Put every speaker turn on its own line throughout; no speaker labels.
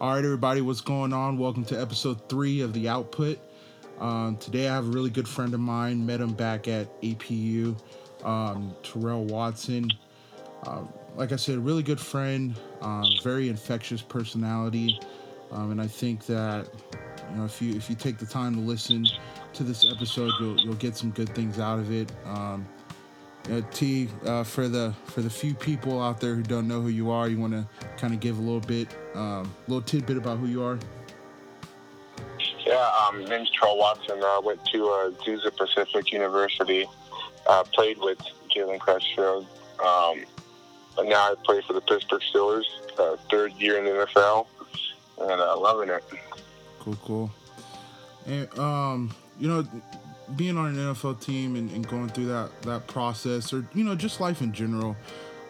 All right, everybody, what's going on? Welcome to episode three of The Output. Um, today, I have a really good friend of mine. Met him back at APU, um, Terrell Watson. Um, like I said, really good friend, um, very infectious personality, um, and I think that you know if you if you take the time to listen to this episode, you'll you'll get some good things out of it. Um, uh, T, uh, for the for the few people out there who don't know who you are, you want to kind of give a little bit, um, little tidbit about who you are.
Yeah, um, my name's Terrell Watson. I uh, went to uh, Azusa Pacific University. Uh, played with Jalen Crutchfield. Um, but now I play for the Pittsburgh Steelers. Uh, third year in the NFL, and uh, loving it.
Cool, cool. And um, you know, being on an NFL team and, and, going through that that process, or you know, just life in general.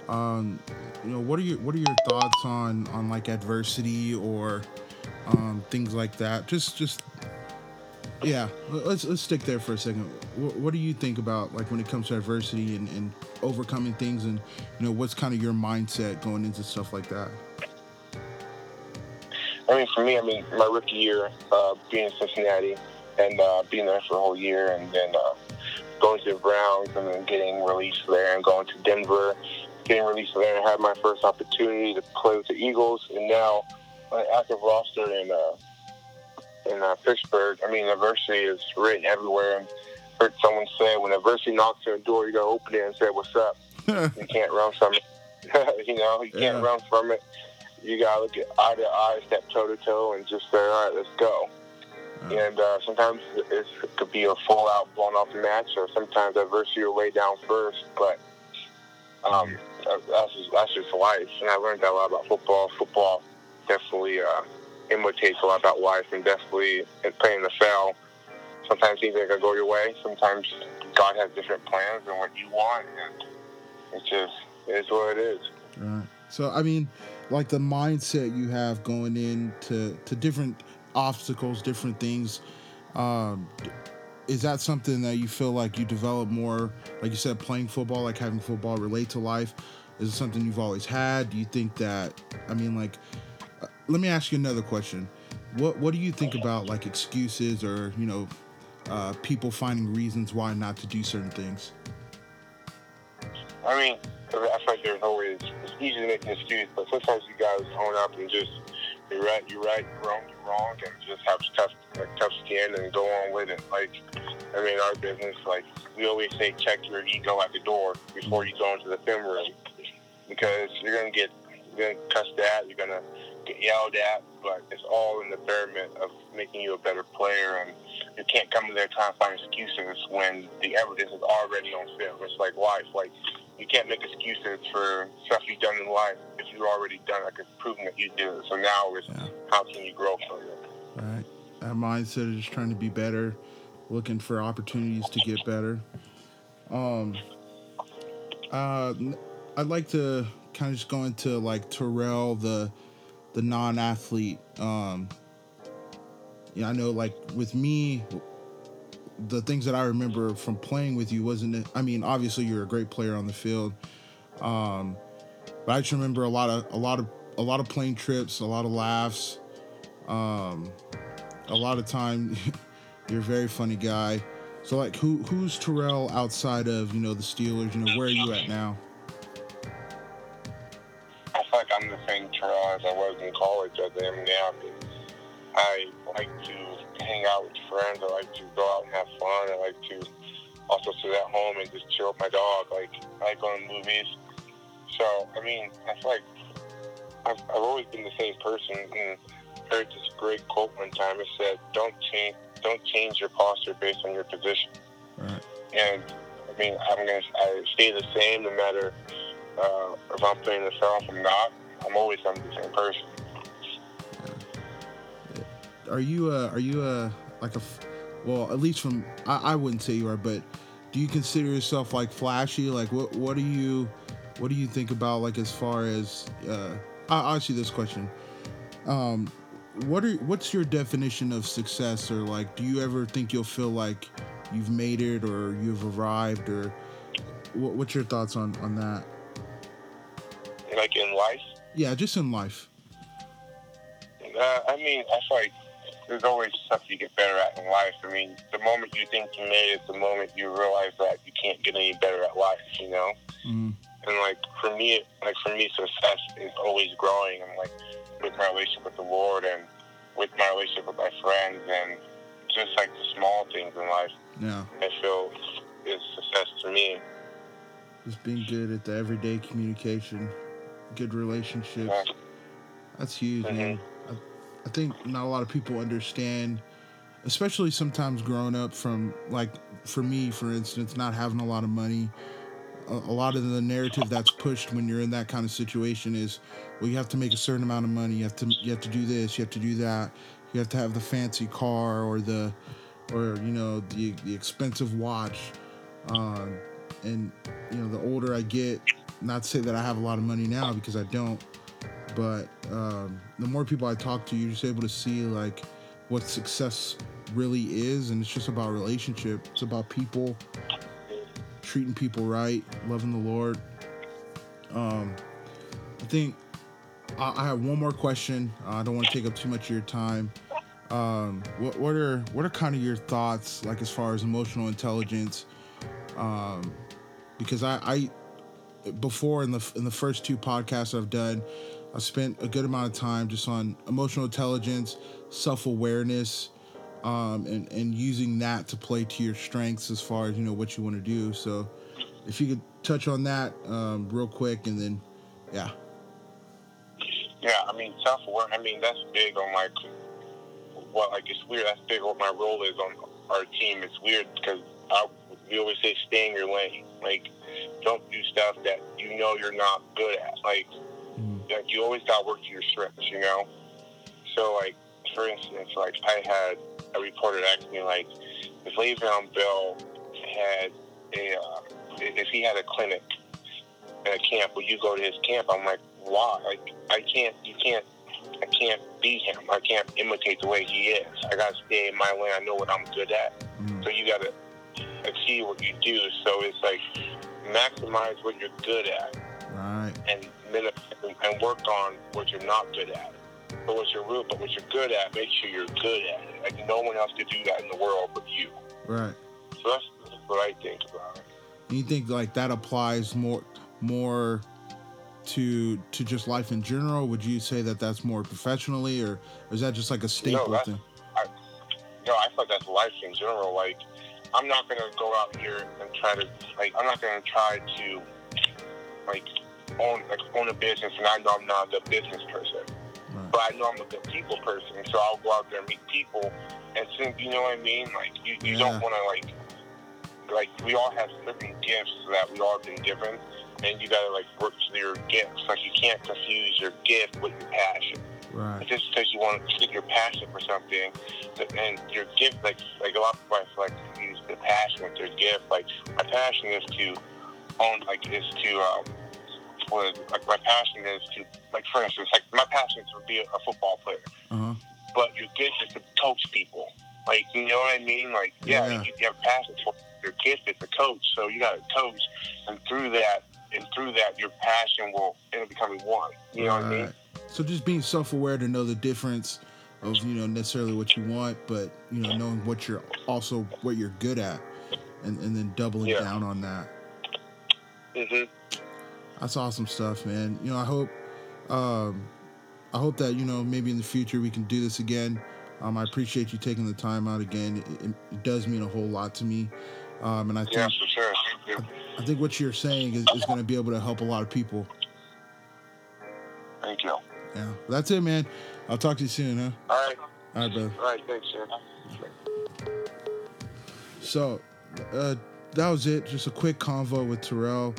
Um, you know, what are your what are your thoughts on on like adversity or um, things like that? Just just yeah, let's let's stick there for a second. What, what do you think about like when it comes to adversity and, and overcoming things, and you know, what's kind of your mindset going into stuff like that?
I mean, for me, I mean, my rookie year, uh, being in Cincinnati and uh, being there for a whole year, and then uh, going to the Browns, and then getting released there, and going to Denver, getting released there, and had my first opportunity to play with the Eagles, and now an active roster in uh, in uh, Pittsburgh. I mean, adversity is written everywhere. And heard someone say, when adversity knocks on your door, you gotta open it and say, "What's up?" you can't run from it. you know, you can't yeah. run from it. You gotta look at eye to eye, step toe to toe, and just say, "All right, let's go." And uh, sometimes it could be a full out, blown off match, or sometimes adversity will lay down first. But um, that's just, that's just life, and I learned that a lot about football. Football definitely uh, imitates a lot about life, and definitely in playing the foul. Sometimes things are gonna go your way. Sometimes God has different plans than what you want, and it's just it is what it is.
Right. So I mean, like the mindset you have going into to different obstacles, different things. Um, is that something that you feel like you develop more, like you said, playing football, like having football relate to life? Is it something you've always had? Do you think that? I mean, like, uh, let me ask you another question. What What do you think about like excuses or you know, uh, people finding reasons why not to do certain things?
I mean, I feel like there's always it's easy to make an excuse, but sometimes you guys own up and just you're right, you're right, you're wrong, you're wrong, and just have tough, like, tough skin and go on with it. Like, I mean, our business, like, we always say check your ego at the door before you go into the film room because you're going to get, you're going to cussed at, you're going to get yelled at, but it's all in the betterment of making you a better player. And you can't come to there trying to find excuses when the evidence is already on film. It's like life. Like, you can't make excuses for stuff you've done in life if you've already done it, like it's proven that you did it. So now it's yeah. how can you grow from it?
Right. That mindset of just trying to be better, looking for opportunities to get better. Um, uh, I'd like to kind of just go into like Terrell, the the non-athlete. Um, yeah, I know like with me, the things that I remember from playing with you wasn't it? I mean, obviously you're a great player on the field, um, but I just remember a lot of a lot of a lot of plane trips, a lot of laughs, um, a lot of time. you're a very funny guy. So like, who who's Terrell outside of you know the Steelers? You know, where are you at now?
I feel like I'm the same Terrell as I was in college as I am now. I like to hang out with friends. I like to go out and have fun. I like to also sit at home and just chill with my dog. Like I like going to movies. So I mean, I feel like I've, I've always been the same person. And heard this great quote one time. It said, "Don't change, don't change your posture based on your position." Right. And I mean, I'm gonna I stay the same no matter uh, if I'm playing the. If I'm not, I'm always I'm the same person
are you a are you a like a well at least from I, I wouldn't say you are but do you consider yourself like flashy? Like what what do you what do you think about like as far as uh I'll ask you this question. Um what are what's your definition of success or like do you ever think you'll feel like you've made it or you've arrived or what, what's your thoughts on on that?
Like in life?
Yeah just in life.
Uh, I mean, I feel like there's always stuff you get better at in life. I mean, the moment you think you made it, the moment you realize that you can't get any better at life, you know?
Mm.
And like for me, like for me, success is always growing. And like with my relationship with the Lord and with my relationship with my friends and just like the small things in life,
Yeah.
I feel is success to me.
Just being good at the everyday communication, good relationships.
Yeah.
That's huge, man. I, think not a lot of people understand, especially sometimes growing up from, like, for me, for instance, not having a lot of money. A, a lot of the narrative that's pushed when you're in that kind of situation is, well, you have to make a certain amount of money. You have to, you have to do this. You have to do that. You have to have the fancy car or the, or you know, the the expensive watch. Um, and you know, the older I get, not to say that I have a lot of money now because I don't, but um, the more people I talk to, you're just able to see like what success really is, and it's just about relationship. It's about people treating people right, loving the Lord. Um, I think I, I have one more question. I don't want to take up too much of your time. Um, what, what are what are kind of your thoughts, like as far as emotional intelligence? Um, because I, I before in the in the first two podcasts I've done, I spent a good amount of time just on emotional intelligence, self awareness, um, and and using that to play to your strengths as far as you know what you want to do. So, if you could touch on that um, real quick, and then yeah,
Yeah, I mean self work. I mean that's big on like what like it's weird. That's big what my role is on our team. It's weird because I, we always say stay in your lane. Like don't do stuff that you know you're not good at. Like. Like you always got to work to your strengths. You know. So like for instance, like I had a reporter ask me like if Le'Veon Bell had a uh, if he had a clinic at a camp, would you go to his camp? I'm like, why? Like, I can't, you can't, I can't be him. I can't imitate the way he is. I gotta stay in my lane. I know what I'm good at.
Mhm.
So you gotta achieve what you do. So it's like maximize what you're good at
right,
and and work on what you're not good at. But what you're real, but what you're good at, make sure you're good at it. Like no one else could do that in the world but you.
right.
So that's, that's what I think about it.
And you think like that applies more more to to just life in general? Would you say that that's more professionally, or, or is that just like a staple
that's-
thing?
No, I feel like that's life in general. Like, I'm not gonna go out here and try to like I'm not gonna try to like own like own a business, and I know I'm not the business person,
Right.
but I know I'm a good people person, so I'll go out there and meet people, and since you know what I mean, like you, you
Yeah.
don't want to like like we all have certain gifts that we all been given, and you gotta like work to your gifts. Like you can't confuse your gift with your passion
Right.
just because you want to stick your passion for something, and your gift, like like a lot of people I feel like use the passion with their gift. Like my passion is to own, like is to, um, what, like my passion is to, like for instance, like my passion is to be a, football player,
Uh huh.
but your gift is to coach people. Like you know what I mean? Like yeah,
Yeah.
You, you have passion for your gift is to coach, so you got to coach, and through that. And through that, your passion will it'll become one. You know what I mean?
So just being self-aware to know the difference of you know necessarily what you want, but you know knowing what you're also what you're good at, and and then doubling
Yeah.
down on that.
hmm
That's awesome stuff, man. You know, I hope, um, I hope that you know maybe in the future we can do this again. Um, I appreciate you taking the time out again. It, it, does mean a whole lot to me, um, and I think
Yeah, for sure. Thank you.
I think what you're saying is, is going to be able to help a lot of people.
Thank you.
Yeah, that's it, man. I'll talk to you soon, huh?
All right.
All right, brother.
All right. Thanks, man.
So uh, that was it. Just a quick convo with Terrell.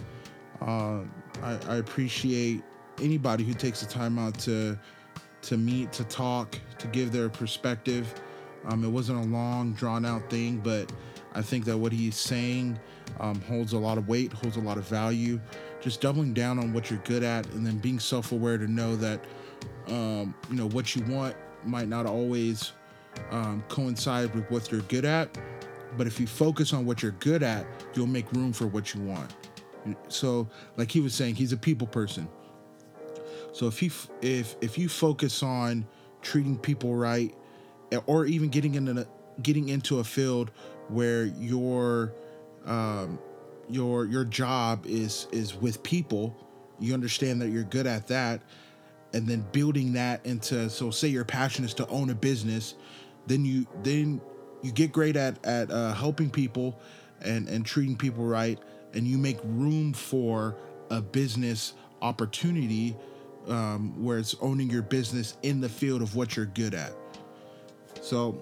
Um, I, I appreciate anybody who takes the time out to to meet, to talk, to give their perspective. Um, it wasn't a long, drawn out thing, but I think that what he's saying um, holds a lot of weight, holds a lot of value. Just doubling down on what you're good at, and then being self-aware to know that um, you know what you want might not always um, coincide with what you're good at. But if you focus on what you're good at, you'll make room for what you want. So, like he was saying, he's a people person. So if he if if you focus on treating people right, or even getting into a, getting into a field where your um, your your job is is with people. You understand that you're good at that, and then building that into so say your passion is to own a business, then you then you get great at at uh, helping people and and treating people right, and you make room for a business opportunity um, where it's owning your business in the field of what you're good at. So,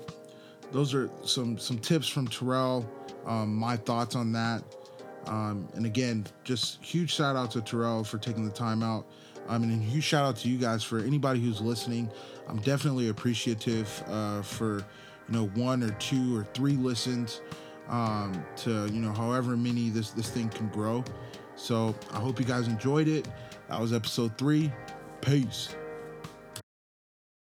those are some some tips from Terrell. Um, my thoughts on that. Um, and again, just huge shout out to Terrell for taking the time out. I mean, huge shout out to you guys for anybody who's listening. I'm definitely appreciative uh, for you know one or two or three listens um, to you know however many this this thing can grow. So I hope you guys enjoyed it. That was episode three. Peace.